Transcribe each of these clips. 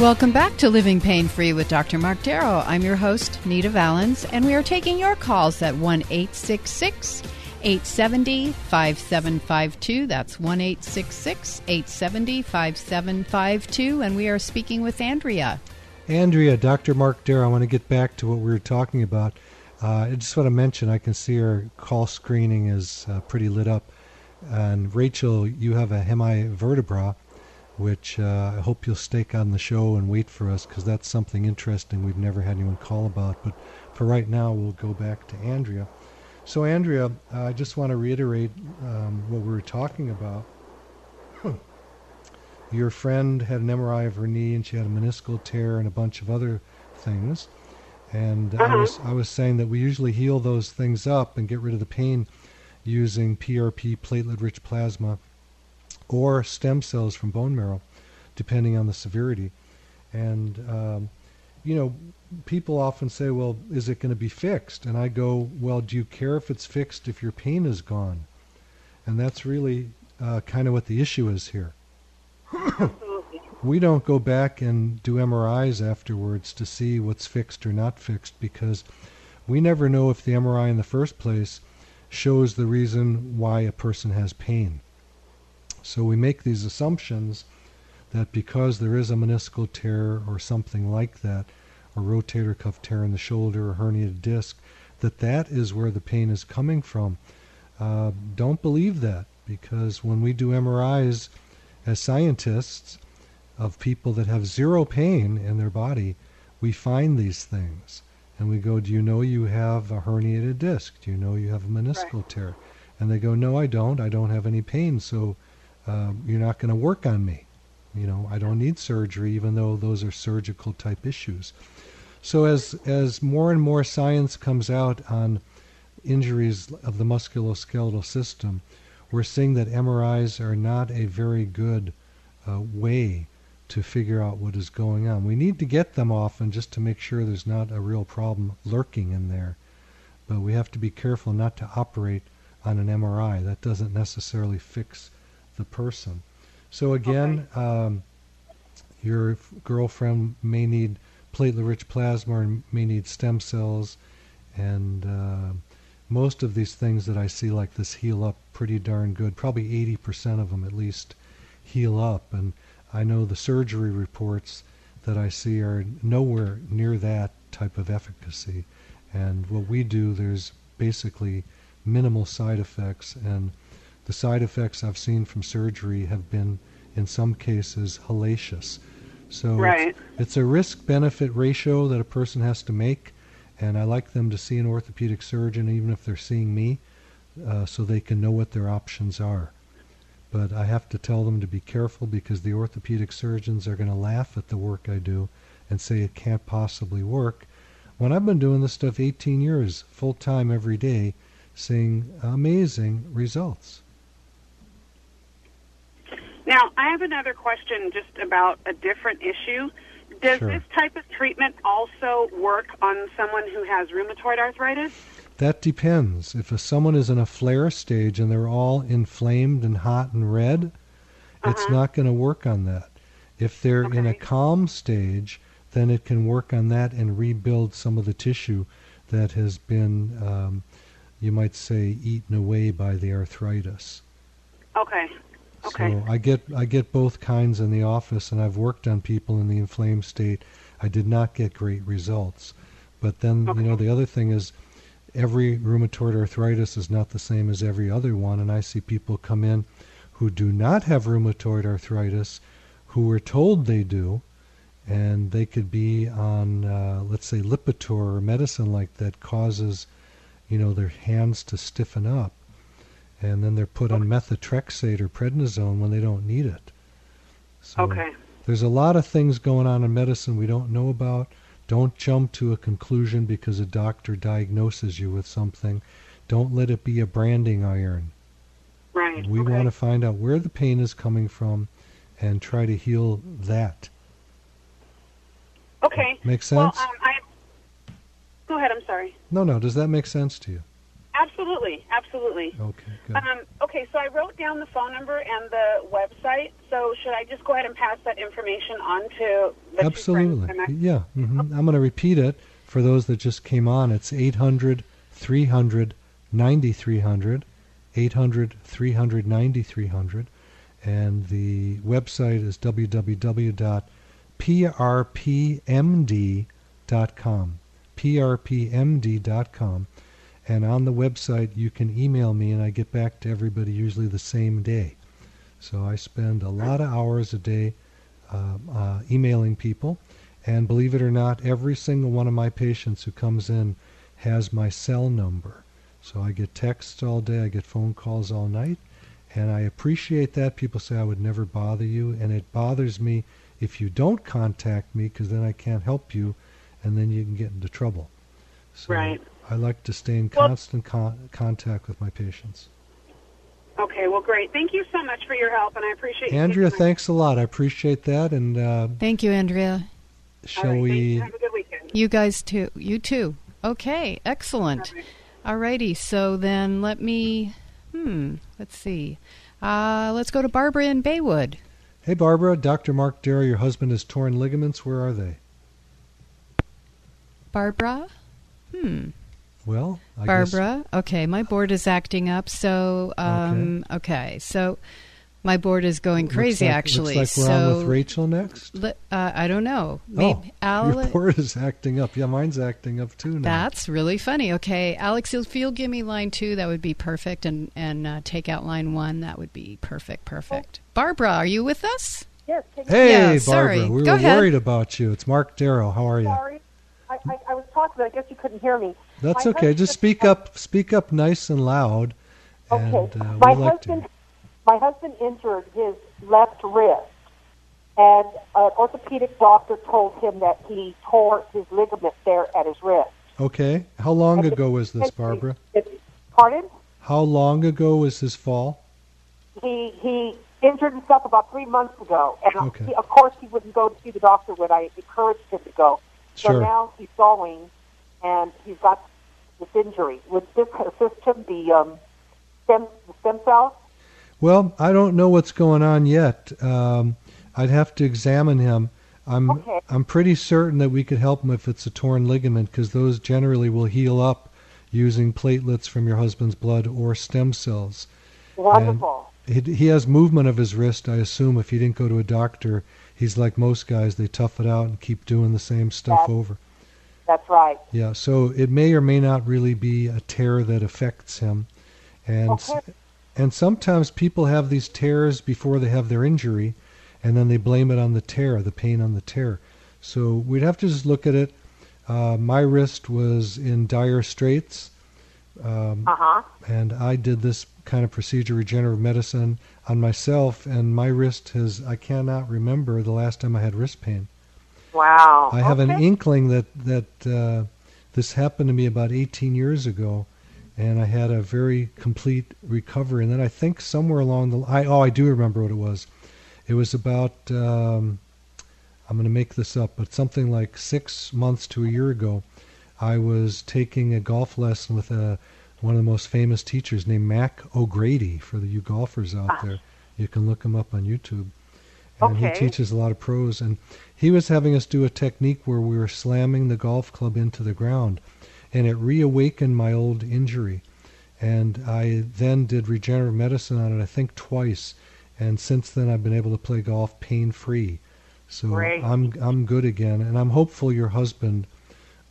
Welcome back to Living Pain Free with Dr. Mark Darrow. I'm your host, Nita Valens, and we are taking your calls at 1 866 870 5752. That's 1 870 5752. And we are speaking with Andrea. Andrea, Dr. Mark Darrow, I want to get back to what we were talking about. Uh, I just want to mention I can see our call screening is uh, pretty lit up. And Rachel, you have a hemivertebra which uh, I hope you'll stake on the show and wait for us because that's something interesting we've never had anyone call about. But for right now, we'll go back to Andrea. So, Andrea, uh, I just want to reiterate um, what we were talking about. Your friend had an MRI of her knee and she had a meniscal tear and a bunch of other things. And uh-huh. I, was, I was saying that we usually heal those things up and get rid of the pain using PRP, platelet rich plasma or stem cells from bone marrow, depending on the severity. And, um, you know, people often say, well, is it going to be fixed? And I go, well, do you care if it's fixed if your pain is gone? And that's really uh, kind of what the issue is here. we don't go back and do MRIs afterwards to see what's fixed or not fixed because we never know if the MRI in the first place shows the reason why a person has pain. So we make these assumptions that because there is a meniscal tear or something like that, a rotator cuff tear in the shoulder a herniated disc, that that is where the pain is coming from. Uh, don't believe that because when we do MRIs as scientists of people that have zero pain in their body, we find these things. And we go, Do you know you have a herniated disc? Do you know you have a meniscal right. tear? And they go, No, I don't. I don't have any pain. So uh, you're not going to work on me. You know, I don't need surgery, even though those are surgical type issues. So as as more and more science comes out on injuries of the musculoskeletal system, we're seeing that MRIs are not a very good uh, way to figure out what is going on. We need to get them often just to make sure there's not a real problem lurking in there. But we have to be careful not to operate on an MRI. That doesn't necessarily fix the person. So again, okay. um, your girlfriend may need platelet-rich plasma and may need stem cells, and uh, most of these things that I see like this heal up pretty darn good. Probably 80% of them at least heal up, and I know the surgery reports that I see are nowhere near that type of efficacy. And what we do, there's basically minimal side effects and the side effects I've seen from surgery have been, in some cases, hellacious. So right. it's, it's a risk benefit ratio that a person has to make, and I like them to see an orthopedic surgeon, even if they're seeing me, uh, so they can know what their options are. But I have to tell them to be careful because the orthopedic surgeons are going to laugh at the work I do and say it can't possibly work. When I've been doing this stuff 18 years, full time every day, seeing amazing results. Now, I have another question just about a different issue. Does sure. this type of treatment also work on someone who has rheumatoid arthritis? That depends. If a, someone is in a flare stage and they're all inflamed and hot and red, uh-huh. it's not going to work on that. If they're okay. in a calm stage, then it can work on that and rebuild some of the tissue that has been, um, you might say, eaten away by the arthritis. Okay. Okay. So I get I get both kinds in the office, and I've worked on people in the inflamed state. I did not get great results, but then Okay. you know the other thing is every rheumatoid arthritis is not the same as every other one, and I see people come in who do not have rheumatoid arthritis, who were told they do, and they could be on uh, let's say Lipitor or medicine like that causes you know their hands to stiffen up and then they're put on methotrexate or prednisone when they don't need it. So Okay. there's a lot of things going on in medicine we don't know about. Don't jump to a conclusion because a doctor diagnoses you with something. Don't let it be a branding iron. Right. We okay. want to find out where the pain is coming from and try to heal that. Okay. Make Well, sense? um, I. Go ahead. I'm sorry. no, no. Does that make sense to you? Absolutely. Absolutely. Okay, good. Um, okay, so I wrote down the phone number and the website. So should I just go ahead and pass that information on to the two friends Absolutely. At- Yeah. hmm I'm going to repeat it for those that just came on. It's 800 300 9300. 800 300 9300. And the website is www.prpmd.com. prpmd.com. And on the website, you can email me, and I get back to everybody usually the same day. So I spend a lot of hours a day uh, uh, emailing people. And believe it or not, every single one of my patients who comes in has my cell number. So I get texts all day, I get phone calls all night, and I appreciate that. People say I would never bother you, and it bothers me if you don't contact me because then I can't help you, and then you can get into trouble. So Right. I like to stay in Well- constant con- contact with my patients. Okay, well, great. Thank you so much for your help, and I appreciate you Andrea, taking my- thanks a lot. I appreciate that. And uh, Thank you, Andrea. Shall right, we? you. Have a good weekend. You guys too. You too. Okay, excellent. Okay. Alrighty, so then let me, hmm, let's see. Uh, let's go to Barbara in Baywood. Hey, Barbara. Dr. Mark Darrow, your husband has torn ligaments. Where are they? Barbara? Hmm. Well, I guess Barbara. Okay, my board is acting up. So, um, okay. So, my board is going looks crazy. like- actually, looks like so we're on with Rachel next. li- uh, I don't know. Maybe oh, Al- your board is acting up. Yeah, mine's acting up too now. That's really funny. Okay, Alex, if you'll feel give me line two, that would be perfect, and and uh, take out line one, that would be perfect. Perfect. Barbara, are you with us? Yes, take Hey, Yeah, Barbara. sorry. We Go were ahead. worried about you. It's Mark Darrow. How are you? sorry. I, I, I was talking, but I guess you couldn't hear me. That's My okay. Just speak up. Speak up nice and loud. Okay. And uh, my like husband, to. my husband injured his left wrist, and an orthopedic doctor told him that he tore his ligament there at his wrist. Okay. How long ago was this, Barbara? It's, pardon? How long ago was this fall? He he injured himself about three months ago, and Okay. he, of course he wouldn't go to see the doctor when I encouraged him to go. So Sure. now he's going, and he's got this injury. Would this assist him? The um, stem the stem cells? Well, I don't know what's going on yet. Um, I'd have to examine him. I'm Okay. I'm pretty certain that we could help him if it's a torn ligament because those generally will heal up using platelets from your husband's blood or stem cells. Wonderful. He, he has movement of his wrist. I assume if he didn't go to a doctor, he's like most guys. They tough it out and keep doing the same stuff Yeah. over. That's right. Yeah, so it may or may not really be a tear that affects him, and Okay. and sometimes people have these tears before they have their injury, and then they blame it on the tear, the pain on the tear. So we'd have to just look at it. Uh, my wrist was in dire straits, um, Uh huh. and I did this kind of procedure, regenerative medicine, on myself, and my wrist has I cannot remember the last time I had wrist pain. Wow. I have an inkling that that uh, this happened to me about 18 years ago, and I had a very complete recovery. And then I think somewhere along the I oh I do remember what it was. It was about um, I'm going to make this up, but something like six months to a year ago. I was taking a golf lesson with a one of the most famous teachers named Mac O'Grady. For the you golfers out ah. there, you can look him up on YouTube. And Okay. he teaches a lot of pros. And he was having us do a technique where we were slamming the golf club into the ground, and it reawakened my old injury. And I then did regenerative medicine on it, I think twice, and since then I've been able to play golf pain free. So Great. I'm I'm good again, and I'm hopeful your husband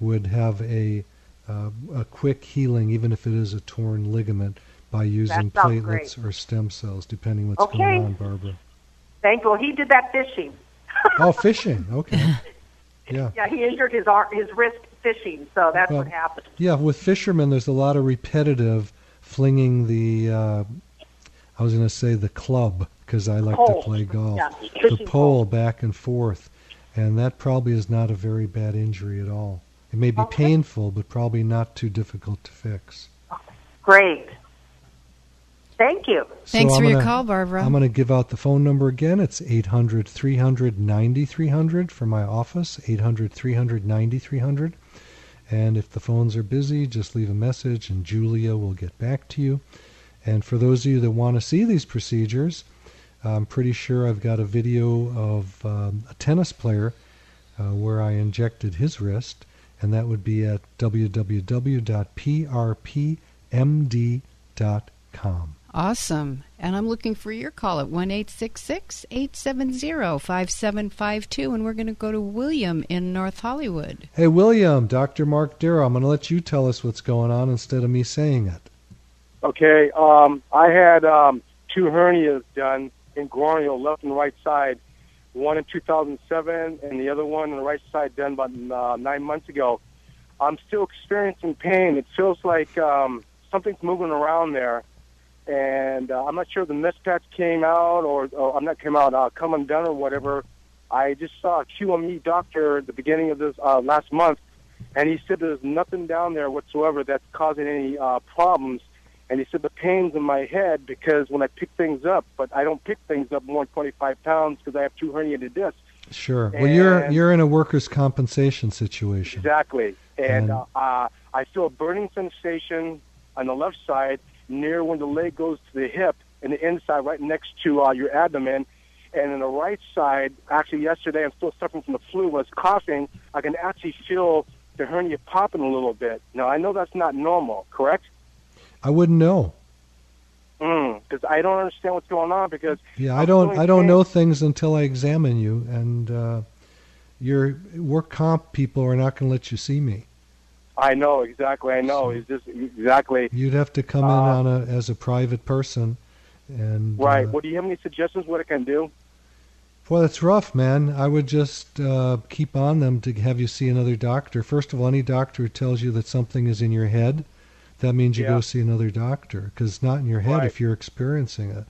would have a uh, a quick healing, even if it is a torn ligament, by using platelets great. or stem cells, depending what's Okay. going on, Barbara. Thank you. Well, he did that fishing. Oh, fishing. Okay. Yeah. Yeah, he injured his arm, his wrist fishing, so that's Well, what happened. Yeah, with fishermen, there's a lot of repetitive flinging the. Uh, I was going to say the club because I like Pole. to play golf. Yeah, the fishing pole back and forth, and that probably is not a very bad injury at all. It may be Okay. painful, but probably not too difficult to fix. Great. Thank you. Thanks So for I'm your gonna- call, Barbara. I'm going to give out the phone number again. It's 800 300 9300 for my office, 800 300 9300. And if the phones are busy, just leave a message and Julia will get back to you. And for those of you that want to see these procedures, I'm pretty sure I've got a video of um, a tennis player uh, where I injected his wrist, and that would be at www.prpmd.com. Awesome. And I'm looking for your call at 1 870 5752. And we're going to go to William in North Hollywood. Hey, William, Dr. Mark Darrow, I'm going to let you tell us what's going on instead of me saying it. Okay, um, I had um, two hernias done in Guarnio, left and right side. One in 2007, and the other one on the right side done about uh, nine months ago. I'm still experiencing pain. It feels like um, something's moving around there, and uh, I'm not sure the mesh patch came out or, or I'm not came out, uh, come undone or whatever. I just saw a QME doctor at the beginning of this uh, last month, and he said there's nothing down there whatsoever that's causing any uh, problems. And he said the pain's in my head because when I pick things up, but I don't pick things up more than 25 pounds because I have two herniated discs. Sure. Well, you're you're in a workers' compensation situation. Exactly. And And- uh, uh, I feel a burning sensation on the left side near when the leg goes to the hip and the inside right next to uh, your abdomen. And on the right side, actually yesterday I'm still suffering from the flu. Was coughing, I can actually feel the hernia popping a little bit. Now I know that's not normal, correct? I wouldn't know. Because I don't understand what's going on. Because Yeah, I I'm don't I don't know things until I examine you, and uh, your work comp people are not going to let you see me. I know exactly. I know. It's just exactly You'd have to come in Uh, on a as a private person, and right. Uh, Well, do you have any suggestions what I can do? Well, that's rough, man. I would just uh, keep on them to have you see another doctor. First of all, any doctor who tells you that something is in your head, that means you Yeah. go see another doctor because it's not in your head Right. if you're experiencing it.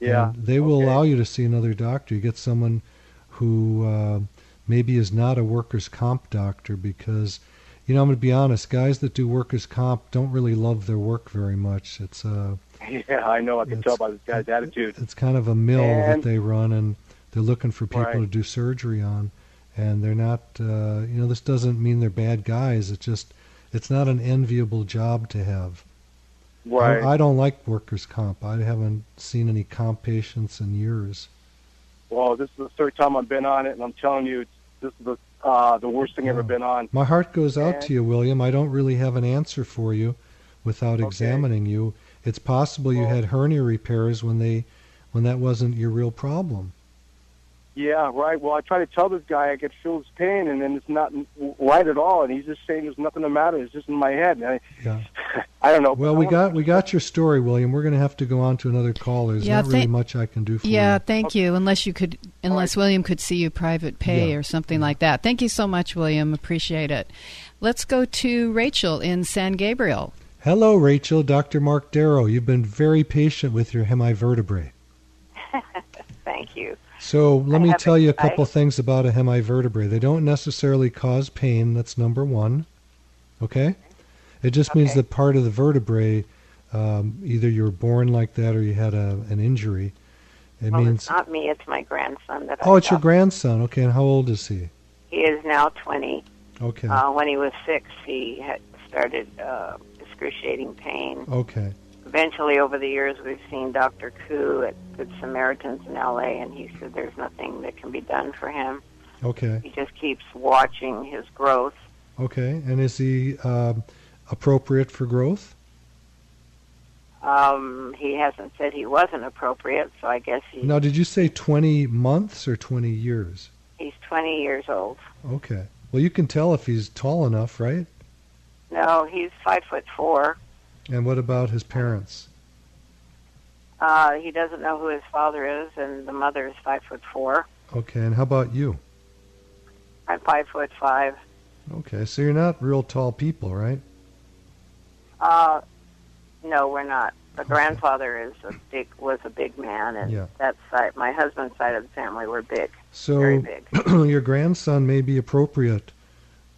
Yeah. And they will Okay. allow you to see another doctor. You get someone who uh, maybe is not a workers' comp doctor because, you know, I'm going to be honest, guys that do workers' comp don't really love their work very much. It's uh, Yeah, I know. I can tell by this guy's attitude. it's kind of a mill that they run, and they're looking for people Right. to do surgery on, and they're not. Uh, you know, this doesn't mean they're bad guys. It's just it's not an enviable job to have. Right. I, I don't like workers' comp. I haven't seen any comp patients in years. well, this is the third time I've been on it, and I'm telling you, it's, this is the uh, the worst thing I've ever Oh. been on. My heart goes out And- to you, William. I don't really have an answer for you without Okay. examining you. It's possible you Well- had hernia repairs when they when that wasn't your real problem. Yeah, right. Well, I try to tell this guy I could feel his pain, and then it's not right at all, and he's just saying there's nothing the matter. It's just in my head. And I, Yeah. I don't know. Well, we wanna- got we got your story, William. We're going to have to go on to another call. There's Yeah, not really thank- much I can do for Yeah, you. thank you. Unless you could, unless William could see you private pay Yeah. or something like that. Thank you so much, William. Appreciate it. Let's go to Rachel in San Gabriel. Hello, Rachel. Dr. Mark Darrow. You've been very patient with your hemivertebrae. Thank you. So let I me tell you a couple things about a hemivertebrae. They don't necessarily cause pain. That's number one. Okay. It just means that part of the vertebrae, um, either you were born like that or you had a, an injury. It well, means it's not me. It's my grandson that oh, I it's your grandson. Okay, and how old is he? He is now 20. Okay. Uh, when he was six, he had started uh, excruciating pain. Okay. Eventually, over the years, we've seen Dr. Koo at Good Samaritans in L.A., and he said there's nothing that can be done for him. Okay. He just keeps watching his growth. Okay. And is he um, appropriate for growth? Um, he hasn't said he wasn't appropriate, so I guess he. Now, did you say 20 months or 20 years? He's 20 years old. Okay. Well, you can tell if he's tall enough, right? No, he's five foot four. And what about his parents? Uh, he doesn't know who his father is, and the mother is five foot four. Okay, and how about you? I'm five foot five. Okay, so you're not real tall people, right? Uh, no, we're not. The grandfather is a big was a big man, and Yeah. that side, my husband's side of the family, were big, So very big. your grandson may be appropriate.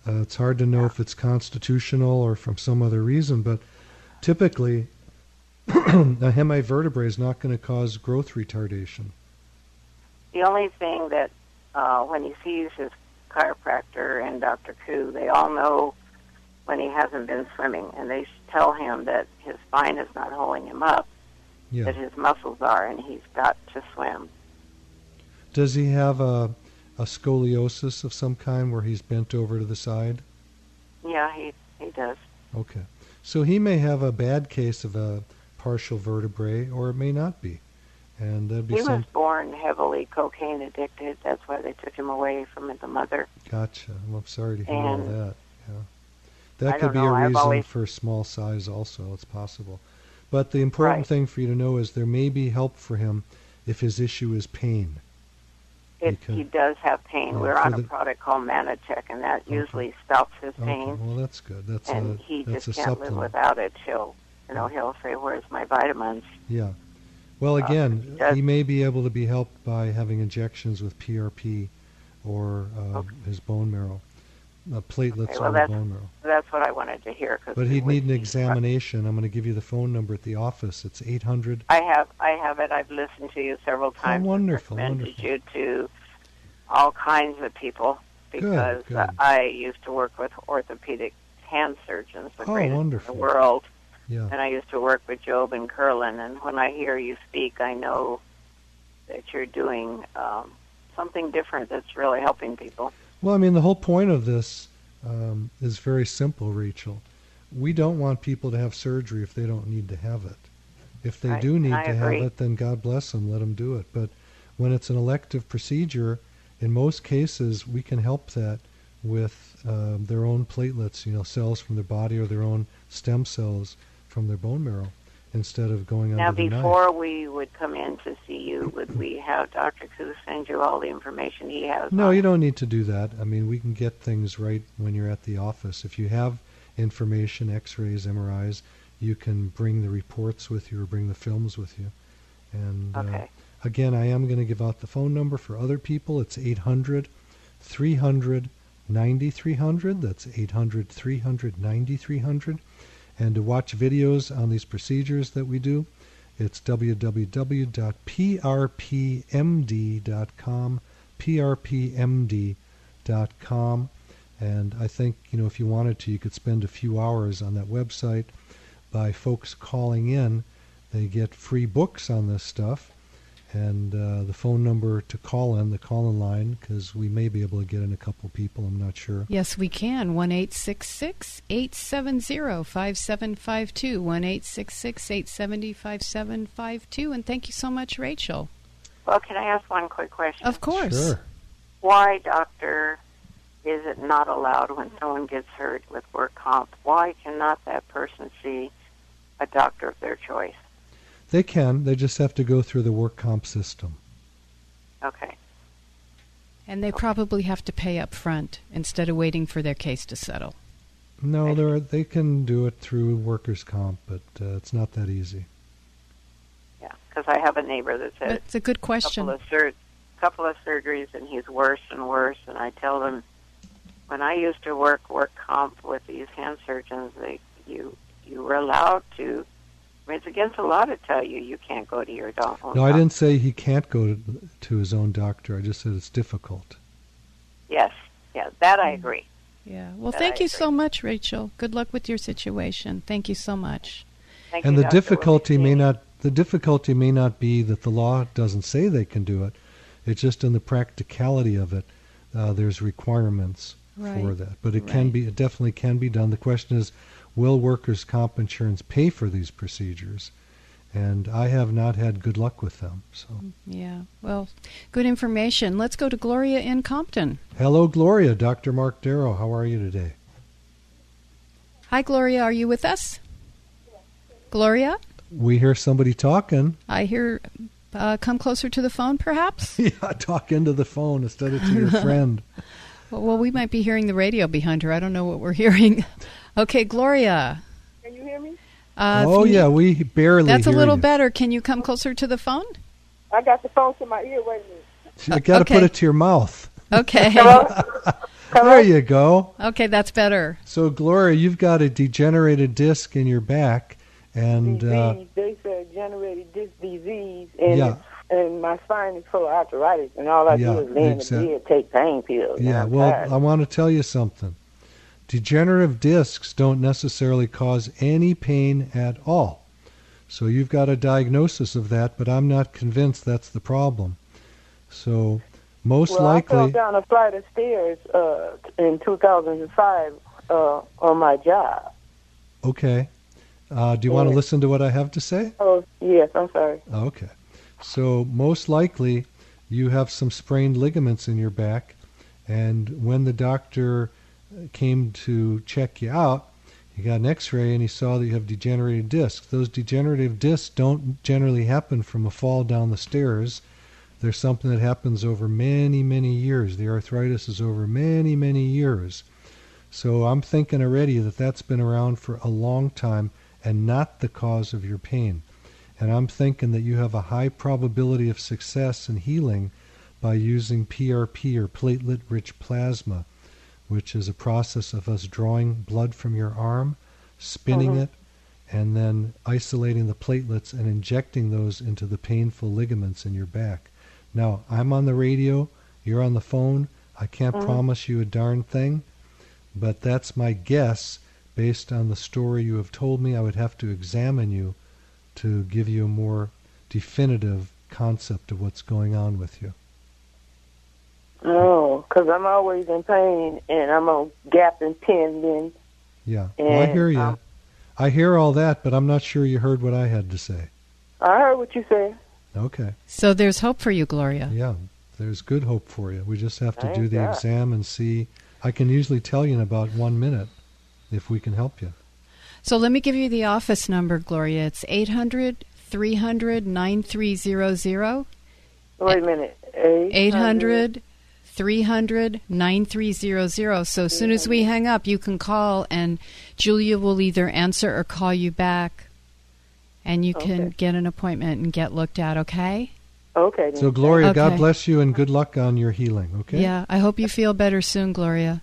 Uh, it's hard to know if it's constitutional or from some other reason, but typically a hemivertebrae is not going to cause growth retardation. The only thing that uh, when he sees his chiropractor and Dr. Koo, they all know when he hasn't been swimming, and they tell him that his spine is not holding him up, Yeah. that his muscles are, and he's got to swim. Does he have a, a scoliosis of some kind where he's bent over to the side? Yeah, he he does. Okay. So he may have a bad case of a partial vertebrae, or it may not be. And that'd be He some. was born heavily cocaine addicted. That's why they took him away from the mother. Gotcha. I'm sorry to hear all that. Yeah. That I could be know, a reason always- for small size also. It's possible. But the important Right. thing for you to know is there may be help for him if his issue is pain. It, he does have pain. Yeah, We're on a product called Mannatech, and that usually stops his pain. Okay. Well, that's good. That's and a he that's just a can't live without it. He'll, you know, he'll say, "Where's my vitamins?" Yeah. Well, Uh, again, does- he may be able to be helped by having injections with PRP or uh, his bone marrow, uh, platelets Okay, well, on the bone marrow. that's what I wanted to hear. But he'd need an examination. I'm going to give you the phone number at the office. It's 800. I have, I have it. I've listened to you several times. wonderful, Recommended you to all kinds of people because good. Uh, I used to work with orthopedic hand surgeons, the Oh, greatest wonderful. in the world. Yeah. And I used to work with Jobe and Kerlan, and when I hear you speak, I know that you're doing um, something different that's really helping people. Well, I mean, the whole point of this um, is very simple, Rachel. We don't want people to have surgery if they don't need to have it. If they I- do need I to have it, then God bless them, let them do it. But when it's an elective procedure, in most cases, we can help that with um, their own platelets, you know, cells from their body or their own stem cells from their bone marrow, instead of going Now, under the knife. before we would come in to see you, would we have Dr. Koo send you all the information he has? No, you don't need to do that. I mean, we can get things right when you're at the office. If you have information, X-rays, MRIs, you can bring the reports with you or bring the films with you. And uh, Okay. again, I am going to give out the phone number for other people. It's 800 300 9300. That's 800 300 9300. And to watch videos on these procedures that we do, it's www.prpmd.com, prpmd.com. And I think, you know, if you wanted to, you could spend a few hours on that website by folks calling in. They get free books on this stuff. And uh, the phone number to call in, the call in line, because we may be able to get in a couple people, I'm not sure. Yes, we can. 1 870 5752. 1 870 5752. And thank you so much, Rachel. Well, can I ask one quick question? Of course. Sure. Why, doctor, is it not allowed when someone gets hurt with work comp? Why cannot that person see a doctor of their choice? They can. They just have to go through the work comp system. Okay. And they probably have to pay up front instead of waiting for their case to settle. No, they they can do it through workers' comp, but uh, it's not that easy. Yeah, because I have a neighbor that said That's a good question. couple of sur- couple of surgeries and he's worse and worse. And I tell them, when I used to work work comp with these hand surgeons, they you you were allowed to. I mean, it's against the law to tell you you can't go to your doc- own No, I didn't say he can't go to, to his own doctor. I just said it's difficult. Yes, yeah, that I agree. Yeah. Well, That thank I you so much, Rachel. Good luck with your situation. Thank you so much. Thank and you, the Doctor. We'll difficulty may not the difficulty may not be that the law doesn't say they can do it. It's just in the practicality of it. Uh, there's requirements for that, but it can be. It definitely can be done. The question is, will workers' comp insurance pay for these procedures? and I have not had good luck with them. So yeah, well, good information. Let's go to Gloria in Compton. Hello, Gloria. Dr. Mark Darrow. How are you today? Hi, Gloria. Are you with us? Gloria. We hear somebody talking. I hear. Uh, come closer to the phone, perhaps. yeah, talk into the phone instead of to your friend. well, we might be hearing the radio behind her. I don't know what we're hearing. Okay, Gloria. Can you hear me? Uh, oh yeah, we barely. That's a little you. better. Can you come closer to the phone? I got the phone to my ear. Wait a minute. I got to okay. put it to your mouth. Okay. there you go. Okay, that's better. So Gloria, you've got a degenerated disc in your back, and disease. uh, they said generated disc disease, and Yeah. and my spine is full of arthritis, and all I Yeah, do is lay in exact- the bed, take pain pills. yeah. Well, tired. I want to tell you something. Degenerative discs don't necessarily cause any pain at all. So you've got a diagnosis of that, but I'm not convinced that's the problem. So most well, I fell likely, down a flight of stairs uh, in 2005 uh, on my job. okay. Uh, do you want to listen to what I have to say? Oh yes, I'm sorry. Okay. So most likely you have some sprained ligaments in your back and when the doctor came to check you out, he got an x-ray and he saw that you have degenerated discs. Those degenerative discs don't generally happen from a fall down the stairs. There's something that happens over many, many years. The arthritis is over many, many years. So I'm thinking already that that's been around for a long time and not the cause of your pain. And I'm thinking that you have a high probability of success in healing by using PRP or platelet rich plasma, which is a process of us drawing blood from your arm, spinning Mhm. it, and then isolating the platelets and injecting those into the painful ligaments in your back. Now, I'm on the radio, you're on the phone. I can't Mhm. promise you a darn thing, but that's my guess based on the story you have told me. I would have to examine you to give you a more definitive concept of what's going on with you. Oh, because I'm always in pain, and I'm on gabapentin. Yeah, well, I hear you. um, I hear all that, but I'm not sure you heard what I had to say. I heard what you said. Okay. So there's hope for you, Gloria. Yeah, there's good hope for you. We just have to Thank do the God. exam and see. I can usually tell you in about one minute if we can help you. So let me give you the office number, Gloria. It's 800 300 9300. Wait a minute. 800. 800 300 9300. So as soon as we hang up, you can call and Julia will either answer or call you back and you can Okay. get an appointment and get looked at, okay? Okay. So, Gloria, God bless you and good luck on your healing, okay? Yeah, I hope you feel better soon, Gloria.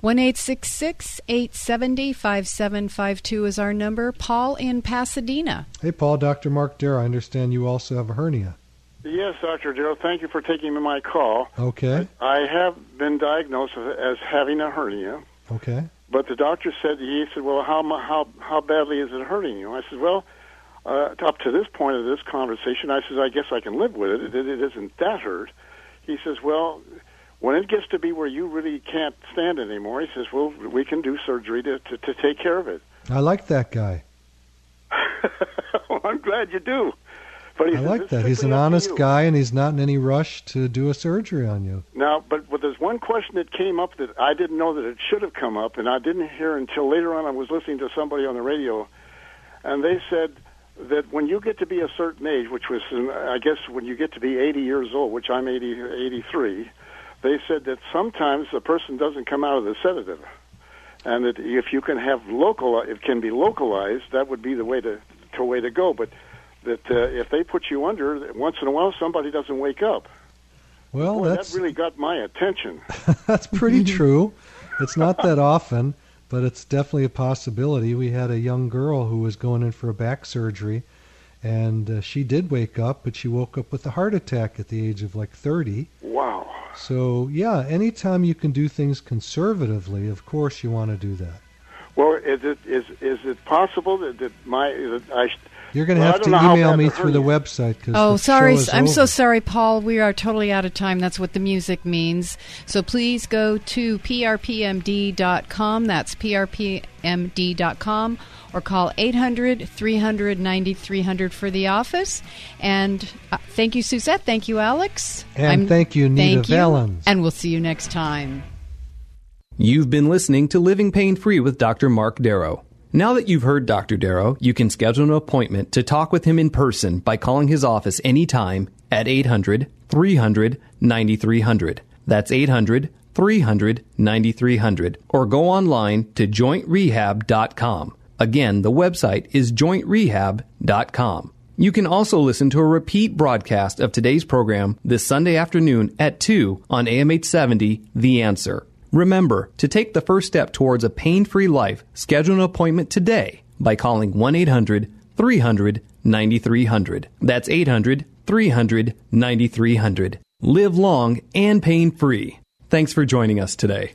1 870 5752 is our number. Paul in Pasadena. Hey, Paul, Dr. Mark Dare, I understand you also have a hernia. Yes, Dr. Joe, thank you for taking my call. Okay, I have been diagnosed as having a hernia, okay. but the doctor said, he said, well, how, how, how badly is it hurting you? I said, well, uh, up to this point of this conversation, I said, I guess I can live with it. It, it isn't that hurt. He says, well, when it gets to be where you really can't stand anymore, he says, well, we can do surgery to, to, to take care of it. I like that guy. well, I'm glad you do. But I like that. He's an strictly up to honest you." guy, and he's not in any rush to do a surgery on you. Now, but, but there's one question that came up that I didn't know that it should have come up, and I didn't hear until later on. I was listening to somebody on the radio, and they said that when you get to be a certain age, which was, um, I guess, when you get to be 80 years old, which I'm 80, 83, they said that sometimes the person doesn't come out of the sedative, and that if you can have local, it can be localized. That would be the way to, to way to go, but. That uh, if they put you under, once in a while somebody doesn't wake up. Well, Boy, that's that really got my attention. that's pretty true. It's not that often, but it's definitely a possibility. We had a young girl who was going in for a back surgery, and uh, she did wake up, but she woke up with a heart attack at the age of like 30. Wow. So, yeah, anytime you can do things conservatively, of course you want to do that. Well, is it is is it possible that, that my that I you're going to well, have to email me through the website. Cause oh, the sorry. I'm over. so sorry, Paul. We are totally out of time. That's what the music means. So please go to prpmd.com. That's prpmd.com. Or call 800 300 9300 for the office. And uh, thank you, Suzette. Thank you, Alex. And I'm, thank you, Nita thank Valens. And we'll see you next time. You've been listening to Living Pain Free with Dr. Mark Darrow. Now that you've heard Dr. Darrow, you can schedule an appointment to talk with him in person by calling his office anytime at 800 300 9300. That's 800 300 9300. Or go online to jointrehab.com. Again, the website is jointrehab.com. You can also listen to a repeat broadcast of today's program this Sunday afternoon at 2 on AM 870 The Answer. Remember, to take the first step towards a pain free life, schedule an appointment today by calling 1 800 300 9300. That's 800 300 9300. Live long and pain free. Thanks for joining us today.